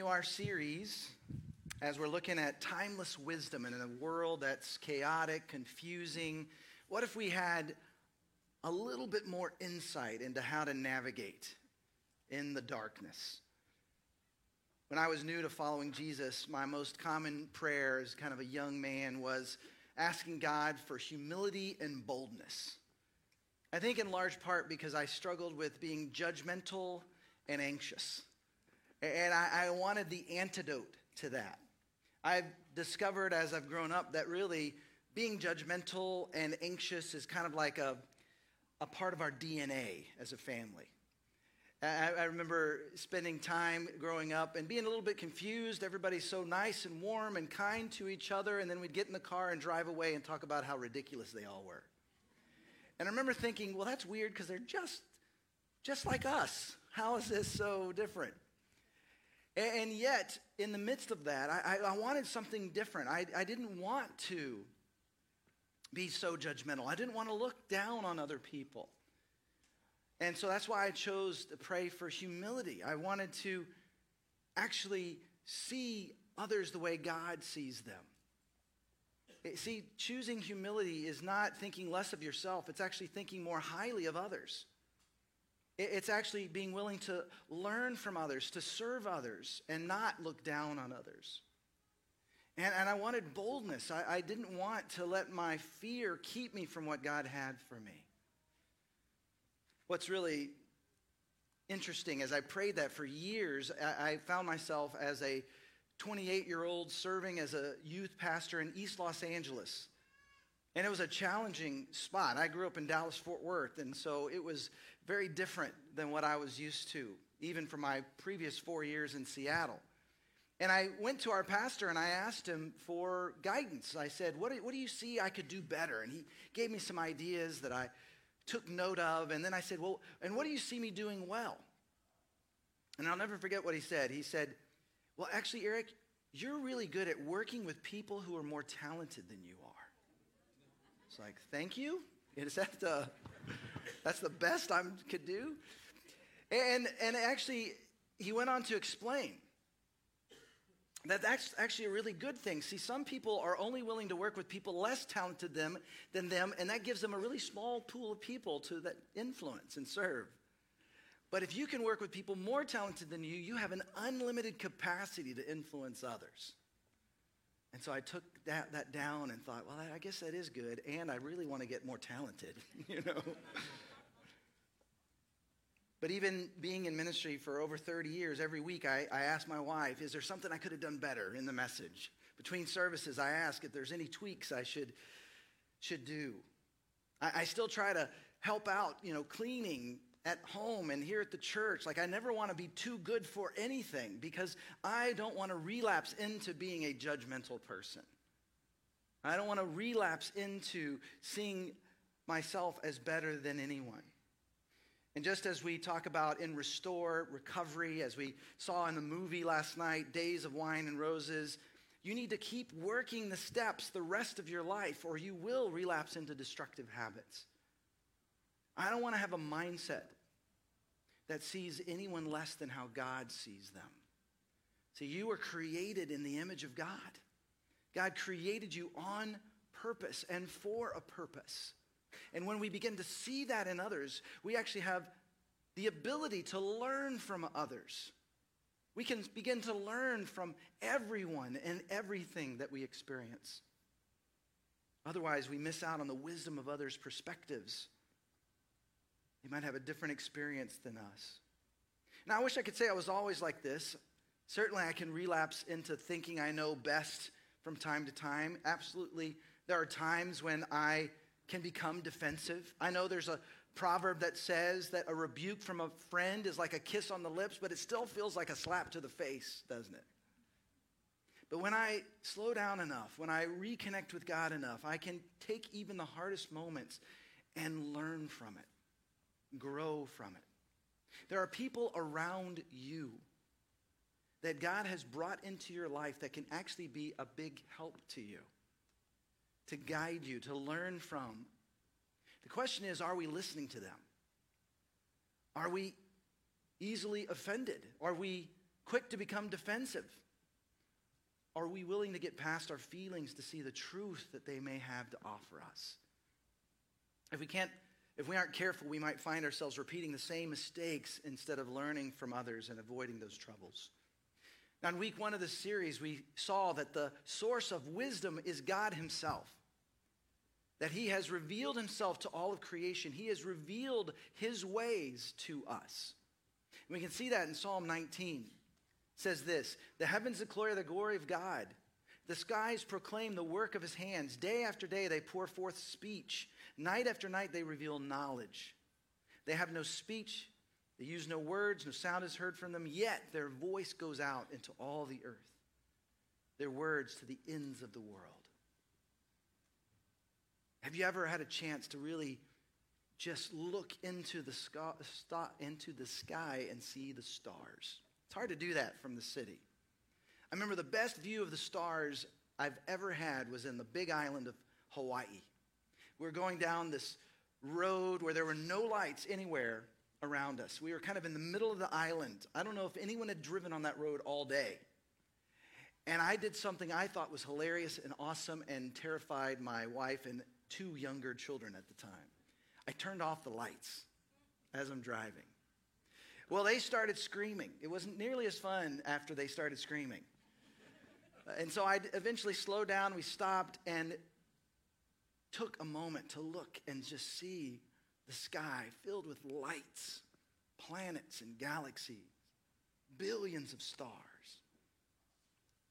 Continue our series as we're looking at timeless wisdom and in a world that's chaotic, confusing. What if we had a little bit more insight into how to navigate in the darkness? When I was new to following Jesus, my most common prayer as kind of a young man was asking God for humility and boldness. I think in large part because I struggled with being judgmental and anxious. And I, I wanted the antidote to that. I've discovered as I've grown up that really being judgmental and anxious is kind of like a, a part of our DNA as a family. I, I, remember spending time growing up and being a little bit confused. Everybody's so nice and warm and kind to each other, and then we'd get in the car and drive away and talk about how ridiculous they all were. And I remember thinking, well, that's weird because they're just, just like us. How is this so different? And yet, in the midst of that, I, I wanted something different. I, I didn't want to be so judgmental. I didn't want to look down on other people. And so that's why I chose to pray for humility. I wanted to actually see others the way God sees them. Eh, see, choosing humility is not thinking less of yourself, it's actually thinking more highly of others. It's actually being willing to learn from others, to serve others, and not look down on others. And, and I wanted boldness. I, I didn't want to let my fear keep me from what God had for me. What's really interesting as I prayed that for years, I, I found myself as a 28 year old serving as a youth pastor in East Los Angeles. And it was a challenging spot. I grew up in Dallas, Fort Worth, and so it was very different than what I was used to, even from my previous four years in Seattle. And I went to our pastor and I asked him for guidance. I said, What do, what do you see I could do better? And he gave me some ideas that I took note of. And then I said, Well, and what do you see me doing well? And I'll never forget what he said. He said, Well, actually, Eric, you're really good at working with people who are more talented than you are. It's like, thank you. Is that the, that's the best I could do? And, and actually, he went on to explain that that's actually a really good thing. See, some people are only willing to work with people less talented them, than them, and that gives them a really small pool of people to that influence and serve. But if you can work with people more talented than you, you have an unlimited capacity to influence others. And so I took that, that down and thought, well, I guess that is good. And I really want to get more talented, you know? but even being in ministry for over 30 years, every week I, I ask my wife, is there something I could have done better in the message? Between services, I ask if there's any tweaks I should, should do. I, I still try to help out, you know, cleaning at home and here at the church. Like, I never want to be too good for anything because I don't want to relapse into being a judgmental person. I don't want to relapse into seeing myself as better than anyone. And just as we talk about in Restore, recovery, as we saw in the movie last night, Days of Wine and Roses, you need to keep working the steps the rest of your life or you will relapse into destructive habits. I don't want to have a mindset that sees anyone less than how God sees them. See, you were created in the image of God. God created you on purpose and for a purpose. And when we begin to see that in others, we actually have the ability to learn from others. We can begin to learn from everyone and everything that we experience. Otherwise, we miss out on the wisdom of others' perspectives they might have a different experience than us. Now, I wish I could say I was always like this. Certainly, I can relapse into thinking I know best from time to time. Absolutely, there are times when I can become defensive. I know there's a proverb that says that a rebuke from a friend is like a kiss on the lips, but it still feels like a slap to the face, doesn't it? But when I slow down enough, when I reconnect with God enough, I can take even the hardest moments and learn from it grow from it. There are people around you that God has brought into your life that can actually be a big help to you, to guide you, to learn from. The question is are we listening to them? Are we easily offended? Are we quick to become defensive? Are we willing to get past our feelings to see the truth that they may have to offer us? If we can't, if we aren't careful, we might find ourselves repeating the same mistakes instead of learning from others and avoiding those troubles. Now, in week one of this series, we saw that the source of wisdom is God Himself. That He has revealed Himself to all of creation. He has revealed His ways to us. And we can see that in Psalm 19 says this The heavens declare the glory of God. The skies proclaim the work of his hands. Day after day they pour forth speech. Night after night they reveal knowledge. They have no speech, they use no words, no sound is heard from them, yet their voice goes out into all the earth, their words to the ends of the world. Have you ever had a chance to really just look into the sky, into the sky and see the stars? It's hard to do that from the city. I remember the best view of the stars I've ever had was in the big island of Hawaii. We were going down this road where there were no lights anywhere around us. We were kind of in the middle of the island. I don't know if anyone had driven on that road all day. And I did something I thought was hilarious and awesome and terrified my wife and two younger children at the time. I turned off the lights as I'm driving. Well, they started screaming. It wasn't nearly as fun after they started screaming. and so I eventually slowed down. We stopped and took a moment to look and just see the sky filled with lights, planets, and galaxies, billions of stars.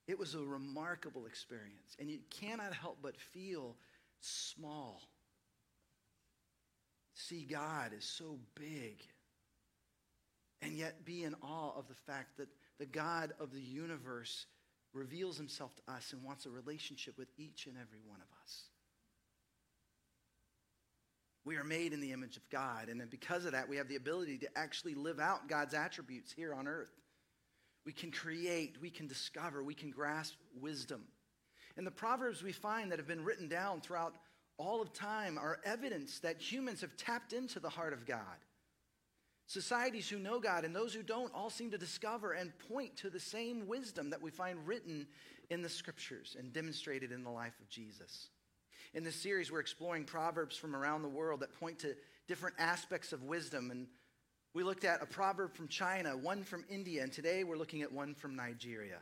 It was a remarkable experience, and you cannot help but feel small. See, God is so big and yet be in awe of the fact that the God of the universe reveals himself to us and wants a relationship with each and every one of us. We are made in the image of God, and because of that, we have the ability to actually live out God's attributes here on earth. We can create, we can discover, we can grasp wisdom. And the Proverbs we find that have been written down throughout all of time are evidence that humans have tapped into the heart of God. Societies who know God and those who don't all seem to discover and point to the same wisdom that we find written in the scriptures and demonstrated in the life of Jesus. In this series, we're exploring proverbs from around the world that point to different aspects of wisdom. And we looked at a proverb from China, one from India, and today we're looking at one from Nigeria.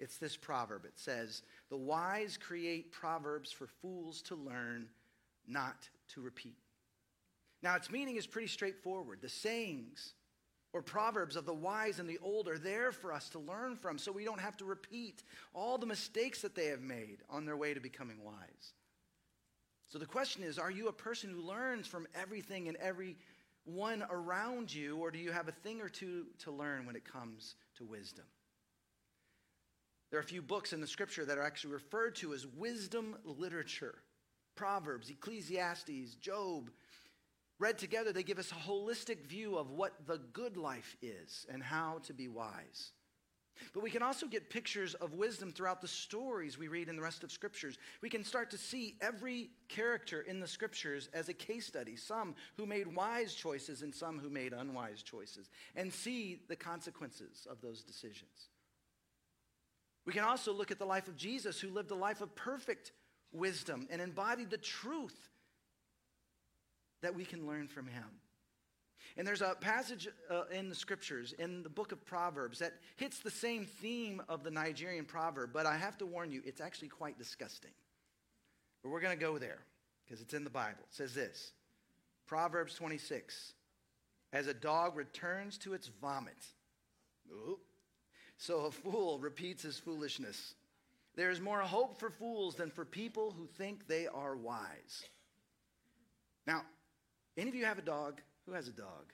It's this proverb. It says, The wise create proverbs for fools to learn, not to repeat. Now, its meaning is pretty straightforward. The sayings or proverbs of the wise and the old are there for us to learn from so we don't have to repeat all the mistakes that they have made on their way to becoming wise. So the question is are you a person who learns from everything and everyone around you, or do you have a thing or two to learn when it comes to wisdom? There are a few books in the scripture that are actually referred to as wisdom literature Proverbs, Ecclesiastes, Job, Read together, they give us a holistic view of what the good life is and how to be wise. But we can also get pictures of wisdom throughout the stories we read in the rest of scriptures. We can start to see every character in the scriptures as a case study, some who made wise choices and some who made unwise choices, and see the consequences of those decisions. We can also look at the life of Jesus, who lived a life of perfect wisdom and embodied the truth that we can learn from him. And there's a passage uh, in the scriptures, in the book of Proverbs, that hits the same theme of the Nigerian proverb, but I have to warn you, it's actually quite disgusting. But we're going to go there because it's in the Bible. It says this Proverbs 26 As a dog returns to its vomit, so a fool repeats his foolishness. There is more hope for fools than for people who think they are wise. Now, any of you have a dog? Who has a dog?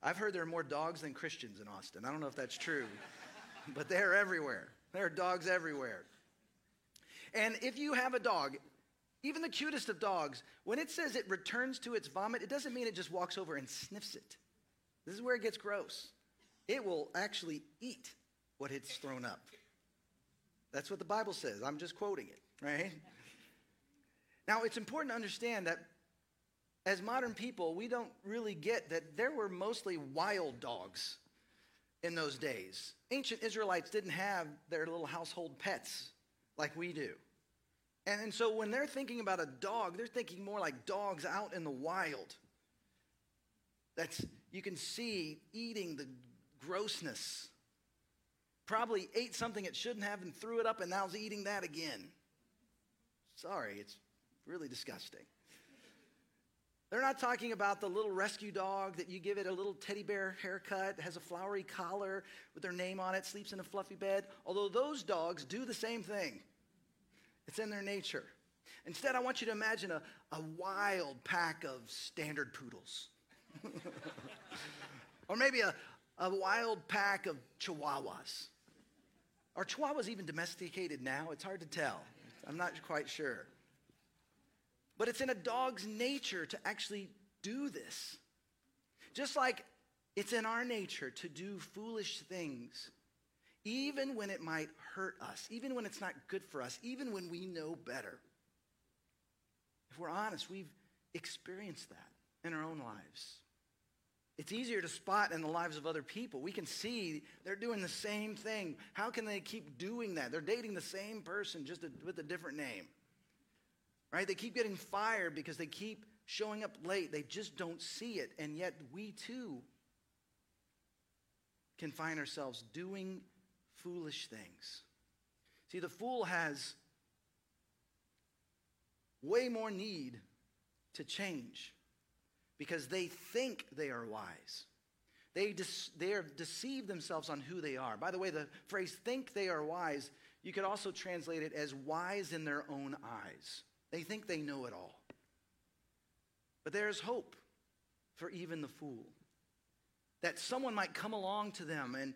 I've heard there are more dogs than Christians in Austin. I don't know if that's true, but they're everywhere. There are dogs everywhere. And if you have a dog, even the cutest of dogs, when it says it returns to its vomit, it doesn't mean it just walks over and sniffs it. This is where it gets gross. It will actually eat what it's thrown up. That's what the Bible says. I'm just quoting it, right? Now, it's important to understand that as modern people, we don't really get that there were mostly wild dogs in those days. Ancient Israelites didn't have their little household pets like we do. And, so when they're thinking about a dog, they're thinking more like dogs out in the wild. That's, you can see eating the grossness. Probably ate something it shouldn't have and threw it up and now is eating that again. Sorry, it's really disgusting. They're not talking about the little rescue dog that you give it a little teddy bear haircut, has a flowery collar with their name on it, sleeps in a fluffy bed, although those dogs do the same thing. It's in their nature. Instead, I want you to imagine a, a wild pack of standard poodles. or maybe a, a wild pack of chihuahuas. Are chihuahuas even domesticated now? It's hard to tell. I'm not quite sure. But it's in a dog's nature to actually do this. Just like it's in our nature to do foolish things, even when it might hurt us, even when it's not good for us, even when we know better. If we're honest, we've experienced that in our own lives. It's easier to spot in the lives of other people. We can see they're doing the same thing. How can they keep doing that? They're dating the same person just with a different name. Right? They keep getting fired because they keep showing up late. They just don't see it. And yet we too can find ourselves doing foolish things. See, the fool has way more need to change because they think they are wise. They, de- they are deceive themselves on who they are. By the way, the phrase think they are wise, you could also translate it as wise in their own eyes. They think they know it all. But there is hope for even the fool. That someone might come along to them and,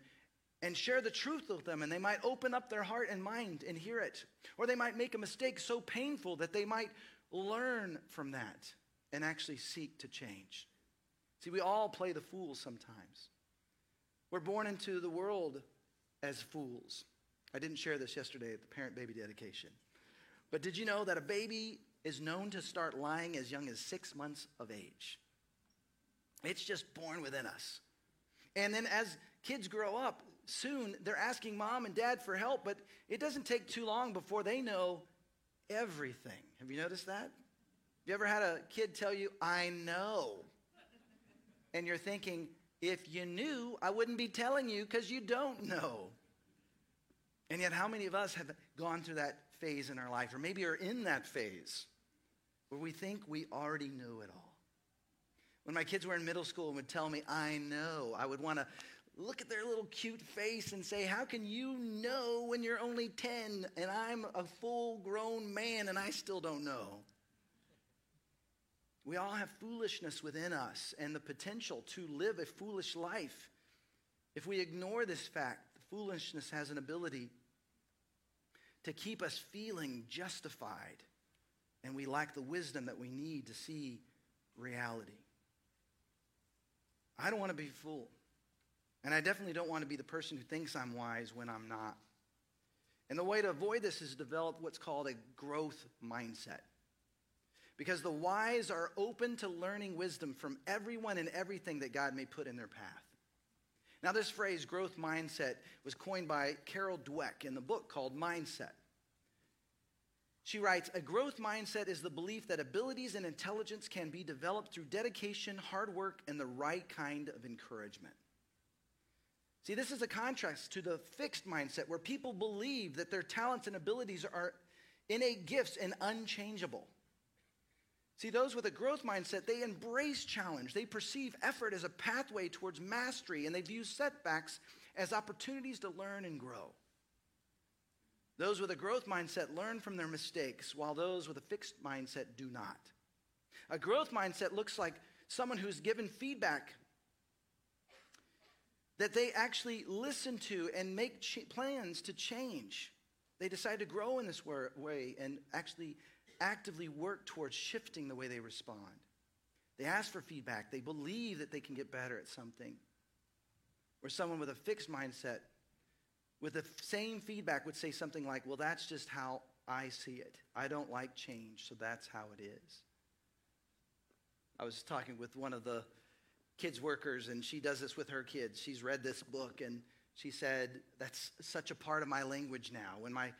and share the truth with them, and they might open up their heart and mind and hear it. Or they might make a mistake so painful that they might learn from that and actually seek to change. See, we all play the fool sometimes. We're born into the world as fools. I didn't share this yesterday at the parent baby dedication. But did you know that a baby is known to start lying as young as six months of age? It's just born within us. And then as kids grow up, soon they're asking mom and dad for help, but it doesn't take too long before they know everything. Have you noticed that? Have you ever had a kid tell you, I know? And you're thinking, if you knew, I wouldn't be telling you because you don't know. And yet, how many of us have gone through that phase in our life, or maybe are in that phase where we think we already know it all. When my kids were in middle school and would tell me, I know, I would want to look at their little cute face and say, How can you know when you're only 10 and I'm a full grown man and I still don't know? We all have foolishness within us and the potential to live a foolish life. If we ignore this fact, foolishness has an ability to keep us feeling justified, and we lack the wisdom that we need to see reality. I don't want to be a fool. And I definitely don't want to be the person who thinks I'm wise when I'm not. And the way to avoid this is develop what's called a growth mindset. Because the wise are open to learning wisdom from everyone and everything that God may put in their path. Now, this phrase, growth mindset, was coined by Carol Dweck in the book called Mindset. She writes A growth mindset is the belief that abilities and intelligence can be developed through dedication, hard work, and the right kind of encouragement. See, this is a contrast to the fixed mindset where people believe that their talents and abilities are innate gifts and unchangeable. See, those with a growth mindset, they embrace challenge. They perceive effort as a pathway towards mastery, and they view setbacks as opportunities to learn and grow. Those with a growth mindset learn from their mistakes, while those with a fixed mindset do not. A growth mindset looks like someone who's given feedback that they actually listen to and make ch- plans to change. They decide to grow in this way and actually actively work towards shifting the way they respond. They ask for feedback. They believe that they can get better at something. Or someone with a fixed mindset, with the same feedback, would say something like, Well, that's just how I see it. I don't like change, so that's how it is. I was talking with one of the kids workers, and she does this with her kids. She's read this book, and she said, That's such a part of my language now. When my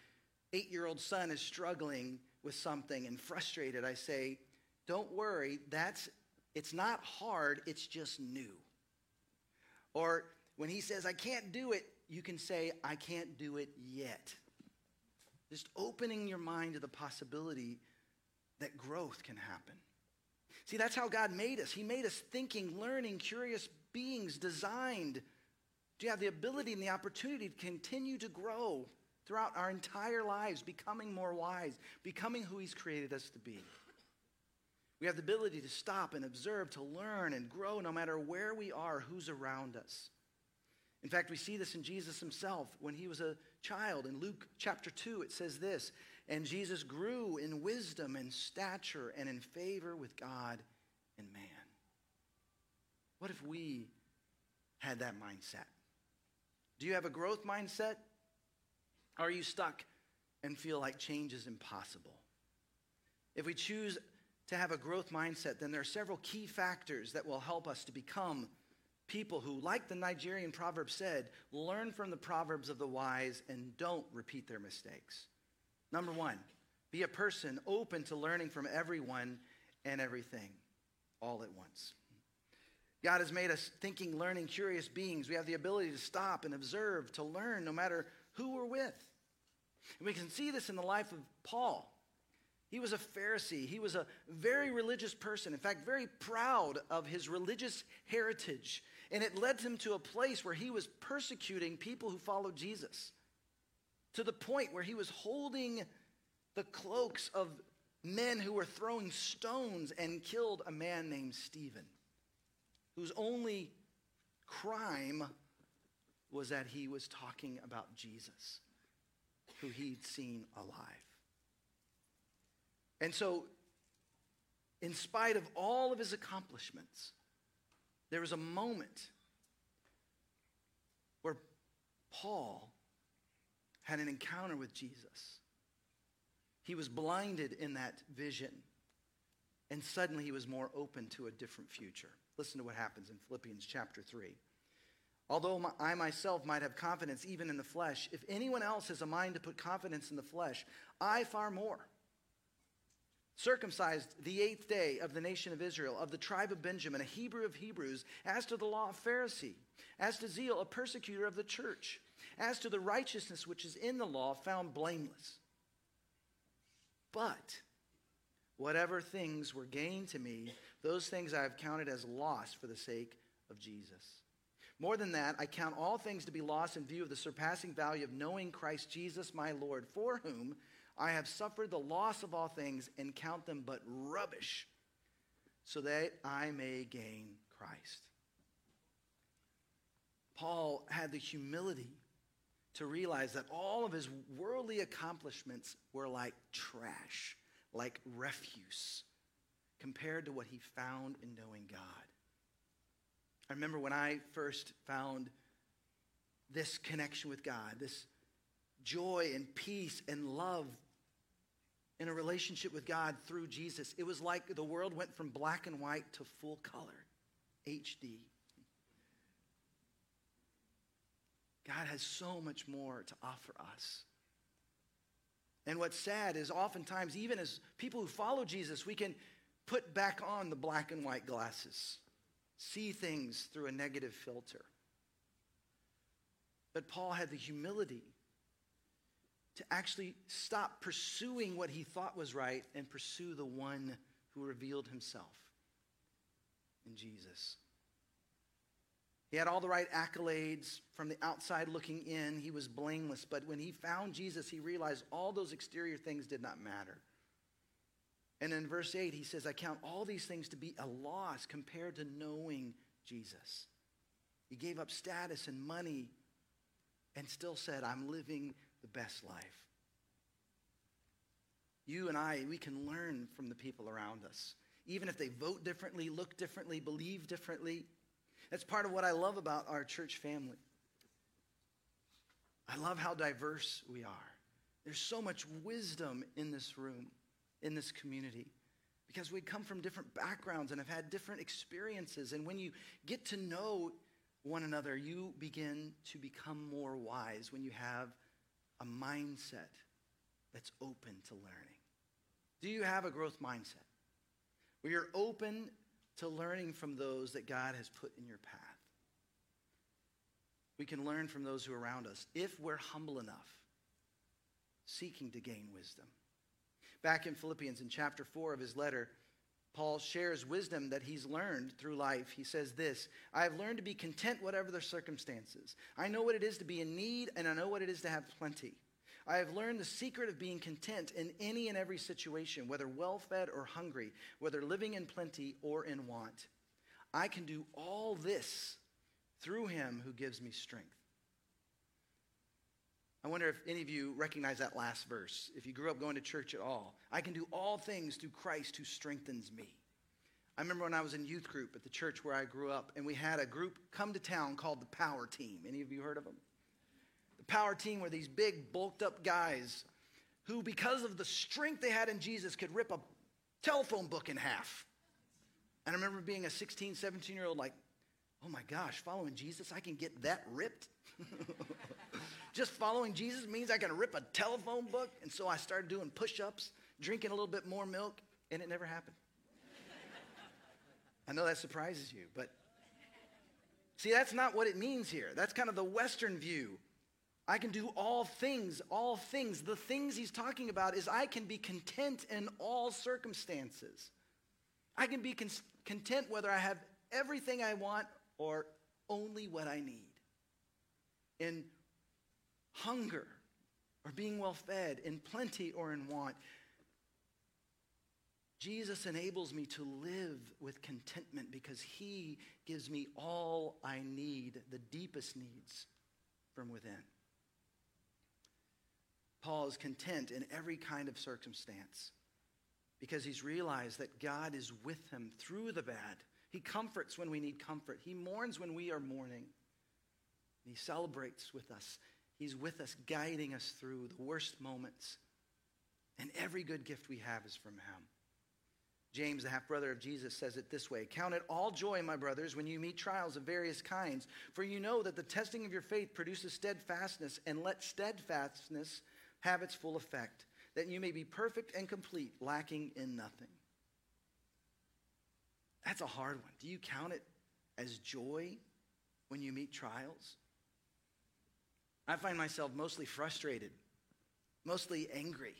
eight year old son is struggling with something and frustrated, I say, Don't worry, that's, it's not hard, it's just new. Or when he says, I can't do it, you can say, I can't do it yet. Just opening your mind to the possibility that growth can happen. See, that's how God made us. He made us thinking, learning, curious beings designed to have the ability and the opportunity to continue to grow throughout our entire lives, becoming more wise, becoming who He's created us to be. We have the ability to stop and observe, to learn and grow no matter where we are, who's around us. In fact, we see this in Jesus himself when he was a child. In Luke chapter 2, it says this And Jesus grew in wisdom and stature and in favor with God and man. What if we had that mindset? Do you have a growth mindset? Are you stuck and feel like change is impossible? If we choose to have a growth mindset, then there are several key factors that will help us to become people who, like the Nigerian proverb said, learn from the proverbs of the wise and don't repeat their mistakes. Number one, be a person open to learning from everyone and everything all at once. God has made us thinking, learning, curious beings. We have the ability to stop and observe, to learn no matter who we're with. And we can see this in the life of Paul. He was a Pharisee. He was a very religious person. In fact, very proud of his religious heritage. And it led him to a place where he was persecuting people who followed Jesus to the point where he was holding the cloaks of men who were throwing stones and killed a man named Stephen, whose only crime was that he was talking about Jesus, who he'd seen alive. And so, in spite of all of his accomplishments, there was a moment where Paul had an encounter with Jesus. He was blinded in that vision, and suddenly he was more open to a different future. Listen to what happens in Philippians chapter 3. Although I myself might have confidence even in the flesh, if anyone else has a mind to put confidence in the flesh, I far more circumcised the eighth day of the nation of Israel, of the tribe of Benjamin, a Hebrew of Hebrews, as to the law, a Pharisee, as to zeal, a persecutor of the church, as to the righteousness which is in the law, found blameless. But whatever things were gained to me, those things I have counted as loss for the sake of Jesus. More than that, I count all things to be lost in view of the surpassing value of knowing Christ Jesus my Lord, for whom I have suffered the loss of all things and count them but rubbish, so that I may gain Christ. Paul had the humility to realize that all of his worldly accomplishments were like trash, like refuse, compared to what he found in knowing God. I remember when I first found this connection with God, this joy and peace and love in a relationship with God through Jesus, it was like the world went from black and white to full color, HD. God has so much more to offer us. And what's sad is oftentimes, even as people who follow Jesus, we can put back on the black and white glasses, see things through a negative filter. But Paul had the humility to actually stop pursuing what he thought was right and pursue the one who revealed himself in Jesus. He had all the right accolades from the outside looking in. He was blameless. But when he found Jesus, he realized all those exterior things did not matter. And in verse 8, he says, I count all these things to be a loss compared to knowing Jesus. He gave up status and money and still said, I'm living the best life. You and I, we can learn from the people around us, even if they vote differently, look differently, believe differently. That's part of what I love about our church family. I love how diverse we are. There's so much wisdom in this room, in this community. because we come from different backgrounds and have had different experiences. And when you get to know one another, you begin to become more wise when you have a mindset that's open to learning. Do you have a growth mindset where you're open to learning from those that God has put in your path? We can learn from those who are around us if we're humble enough, seeking to gain wisdom. Back in Philippians, in chapter 4 of his letter, Paul shares wisdom that he's learned through life. He says this I have learned to be content whatever the circumstances. I know what it is to be in need, and I know what it is to have plenty. I have learned the secret of being content in any and every situation, whether well fed or hungry, whether living in plenty or in want. I can do all this through him who gives me strength. I wonder if any of you recognize that last verse, if you grew up going to church at all. I can do all things through Christ who strengthens me. I remember when I was in youth group at the church where I grew up, and we had a group come to town called the Power Team. Any of you heard of them? The Power Team were these big, bulked up guys who, because of the strength they had in Jesus, could rip a telephone book in half. And I remember being a 16, 17 year old, like, oh my gosh, following Jesus, I can get that ripped? Just following Jesus means I can rip a telephone book. And so I started doing push ups, drinking a little bit more milk, and it never happened. I know that surprises you, but see, that's not what it means here. That's kind of the Western view. I can do all things, all things. The things he's talking about is I can be content in all circumstances. I can be con- content whether I have everything I want or only what I need. In hunger or being well fed, in plenty or in want. Jesus enables me to live with contentment because he gives me all I need, the deepest needs from within. Paul is content in every kind of circumstance because he's realized that God is with him through the bad. He comforts when we need comfort, he mourns when we are mourning, he celebrates with us He's with us, guiding us through the worst moments. And every good gift we have is from Him. James, the half brother of Jesus, says it this way Count it all joy, my brothers, when you meet trials of various kinds, for you know that the testing of your faith produces steadfastness, and let steadfastness have its full effect, that you may be perfect and complete, lacking in nothing. That's a hard one. Do you count it as joy when you meet trials? I find myself mostly frustrated, mostly angry.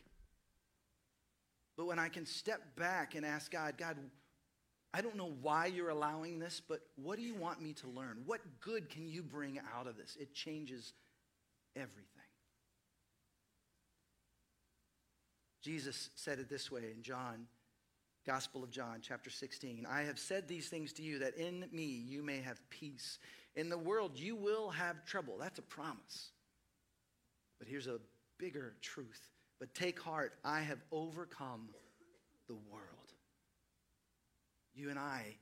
But when I can step back and ask God, God, I don't know why you're allowing this, but what do you want me to learn? What good can you bring out of this? It changes everything. Jesus said it this way in John, Gospel of John, chapter 16. I have said these things to you that in me you may have peace. In the world you will have trouble. That's a promise. But here's a bigger truth. But take heart, I have overcome the world. You and I,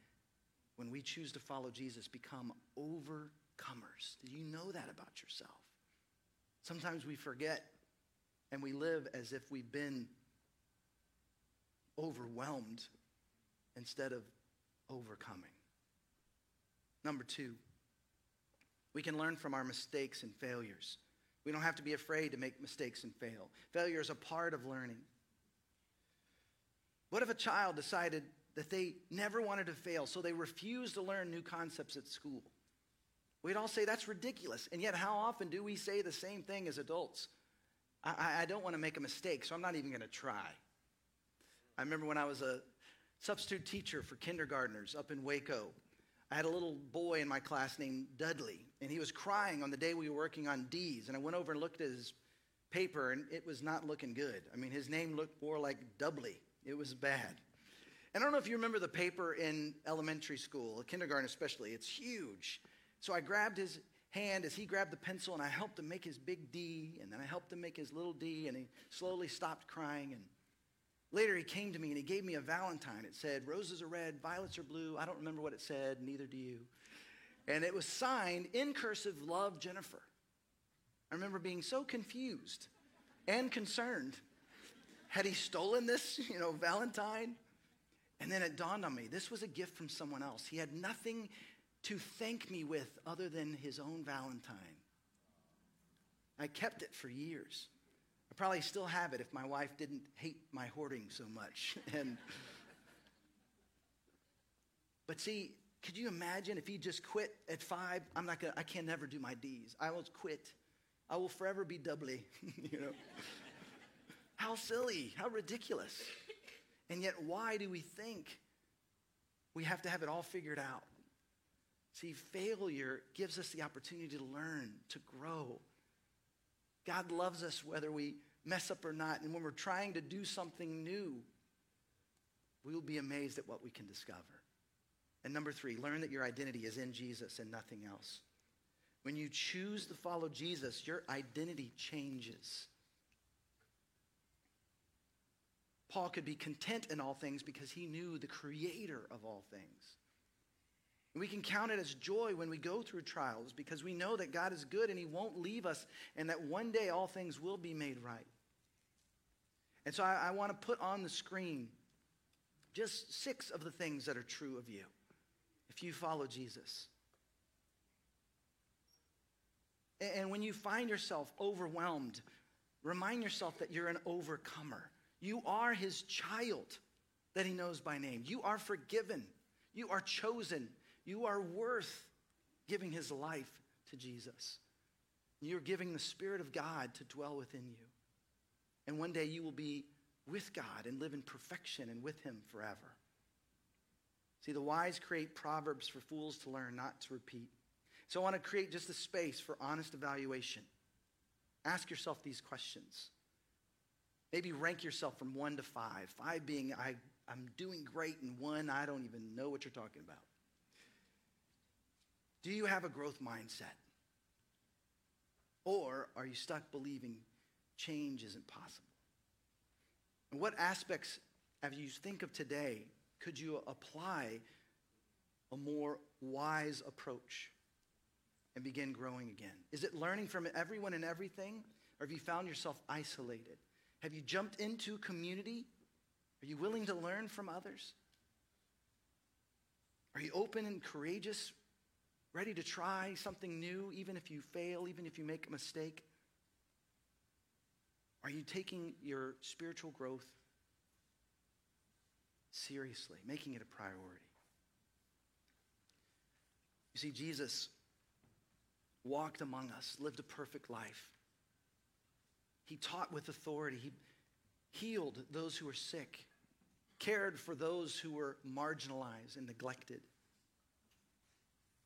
when we choose to follow Jesus, become overcomers. Do you know that about yourself? Sometimes we forget and we live as if we've been overwhelmed instead of overcoming. Number two, we can learn from our mistakes and failures. We don't have to be afraid to make mistakes and fail. Failure is a part of learning. What if a child decided that they never wanted to fail, so they refused to learn new concepts at school? We'd all say that's ridiculous. And yet, how often do we say the same thing as adults? I, I don't want to make a mistake, so I'm not even going to try. I remember when I was a substitute teacher for kindergartners up in Waco. I had a little boy in my class named Dudley, and he was crying on the day we were working on D's. And I went over and looked at his paper, and it was not looking good. I mean, his name looked more like Dubly. It was bad. And I don't know if you remember the paper in elementary school, kindergarten especially. It's huge. So I grabbed his hand as he grabbed the pencil, and I helped him make his big D, and then I helped him make his little D, and he slowly stopped crying. And Later, he came to me and he gave me a Valentine. It said, Roses are red, violets are blue. I don't remember what it said, neither do you. And it was signed in cursive, Love Jennifer. I remember being so confused and concerned. Had he stolen this, you know, Valentine? And then it dawned on me this was a gift from someone else. He had nothing to thank me with other than his own Valentine. I kept it for years. I probably still have it if my wife didn't hate my hoarding so much. and but see, could you imagine if he just quit at five? I'm not gonna, I can never do my D's. I will quit. I will forever be doubly, you know. How silly, how ridiculous. And yet, why do we think we have to have it all figured out? See, failure gives us the opportunity to learn, to grow. God loves us whether we mess up or not. And when we're trying to do something new, we will be amazed at what we can discover. And number three, learn that your identity is in Jesus and nothing else. When you choose to follow Jesus, your identity changes. Paul could be content in all things because he knew the creator of all things. And we can count it as joy when we go through trials because we know that God is good and he won't leave us and that one day all things will be made right. And so I, I want to put on the screen just six of the things that are true of you if you follow Jesus. And when you find yourself overwhelmed, remind yourself that you're an overcomer. You are his child that he knows by name. You are forgiven. You are chosen. You are worth giving his life to Jesus. You're giving the Spirit of God to dwell within you. And one day you will be with God and live in perfection and with him forever. See, the wise create proverbs for fools to learn, not to repeat. So I want to create just a space for honest evaluation. Ask yourself these questions. Maybe rank yourself from one to five. Five being, I, I'm doing great, and one, I don't even know what you're talking about. Do you have a growth mindset? Or are you stuck believing change isn't possible? And what aspects, as you think of today, could you apply a more wise approach and begin growing again? Is it learning from everyone and everything? Or have you found yourself isolated? Have you jumped into community? Are you willing to learn from others? Are you open and courageous, ready to try something new, even if you fail, even if you make a mistake? Are you taking your spiritual growth seriously, making it a priority. You see, Jesus walked among us, lived a perfect life. He taught with authority. He healed those who were sick, cared for those who were marginalized and neglected,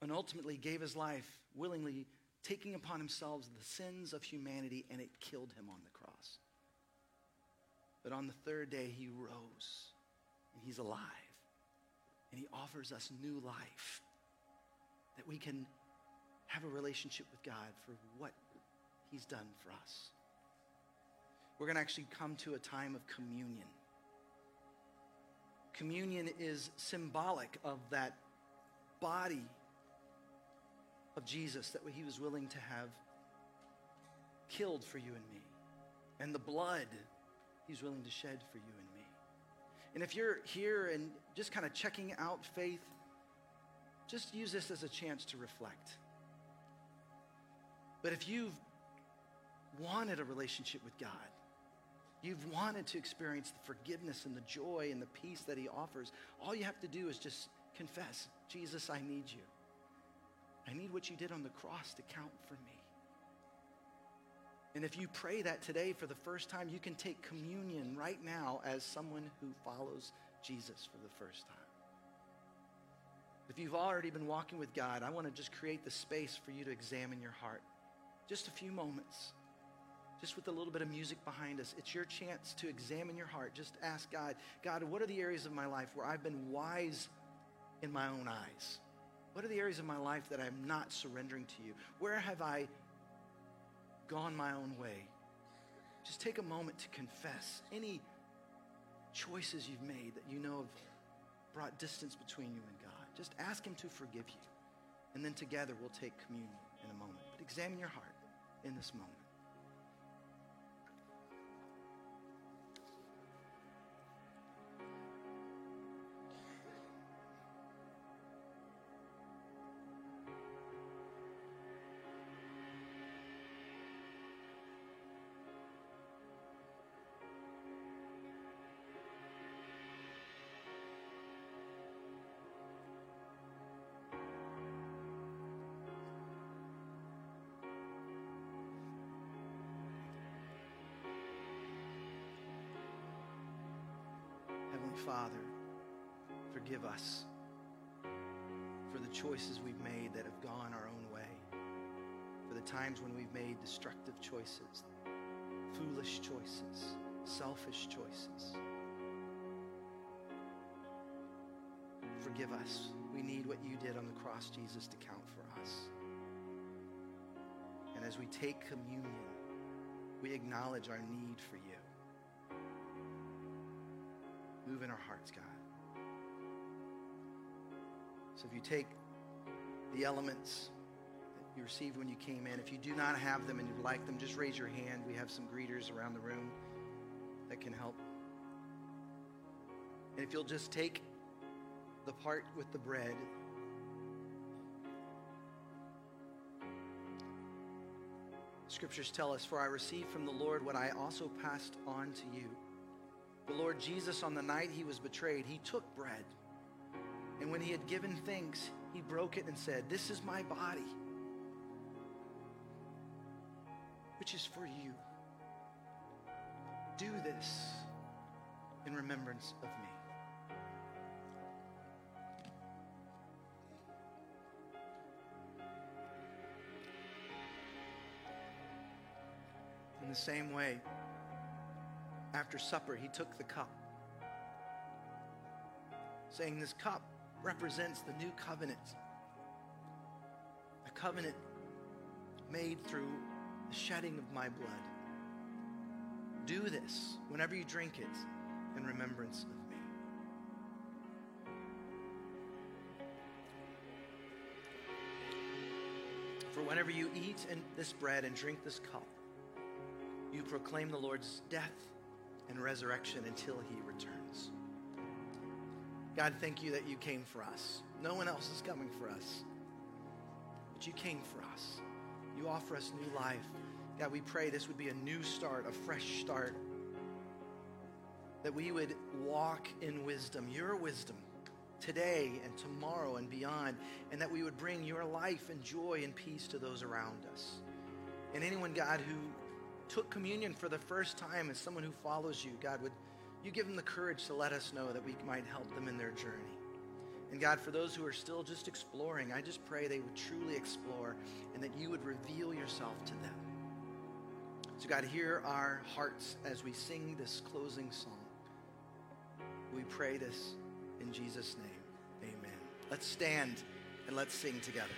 and ultimately gave his life willingly, taking upon himself the sins of humanity, and it killed him on the cross. But on the third day, he rose and he's alive. And he offers us new life that we can have a relationship with God for what he's done for us. We're going to actually come to a time of communion. Communion is symbolic of that body of Jesus that he was willing to have killed for you and me, and the blood he's willing to shed for you and me. And if you're here and just kind of checking out faith, just use this as a chance to reflect. But if you've wanted a relationship with God, you've wanted to experience the forgiveness and the joy and the peace that He offers, all you have to do is just confess Jesus, I need you. I need what you did on the cross to count for me. And if you pray that today for the first time, you can take communion right now as someone who follows Jesus for the first time. If you've already been walking with God, I want to just create the space for you to examine your heart. Just a few moments, just with a little bit of music behind us. It's your chance to examine your heart. Just ask God, God, what are the areas of my life where I've been wise in my own eyes? What are the areas of my life that I'm not surrendering to you? Where have I gone my own way, just take a moment to confess any choices you've made that you know have brought distance between you and God. Just ask Him to forgive you. And then together we'll take communion in a moment. But examine your heart in this moment. Father, forgive us for the choices we've made that have gone our own way, for the times when we've made destructive choices, foolish choices, selfish choices. Forgive us. We need what you did on the cross, Jesus, to count for us. And as we take communion, we acknowledge our need for you. Move in our hearts, God. So if you take the elements that you received when you came in, if you do not have them and you'd like them, just raise your hand. We have some greeters around the room that can help. And if you'll just take the part with the bread. Scriptures tell us, For I received from the Lord what I also passed on to you. The Lord Jesus, on the night he was betrayed, he took bread. And when he had given thanks, he broke it and said, This is my body, which is for you. Do this in remembrance of me. In the same way, after supper, he took the cup, saying, This cup represents the new covenant, a covenant made through the shedding of my blood. Do this whenever you drink it in remembrance of me. For whenever you eat this bread and drink this cup, you proclaim the Lord's death and resurrection until he returns. God, thank you that you came for us. No one else is coming for us, but you came for us. You offer us new life. God, we pray this would be a new start, a fresh start, that we would walk in wisdom, your wisdom, today and tomorrow and beyond, and that we would bring your life and joy and peace to those around us. And anyone, God, who took communion for the first time as someone who follows you, God, would you give them the courage to let us know that we might help them in their journey. And God, for those who are still just exploring, I just pray they would truly explore and that you would reveal yourself to them. So, God, hear our hearts as we sing this closing song. We pray this in Jesus' name. Amen. Let's stand and let's sing together.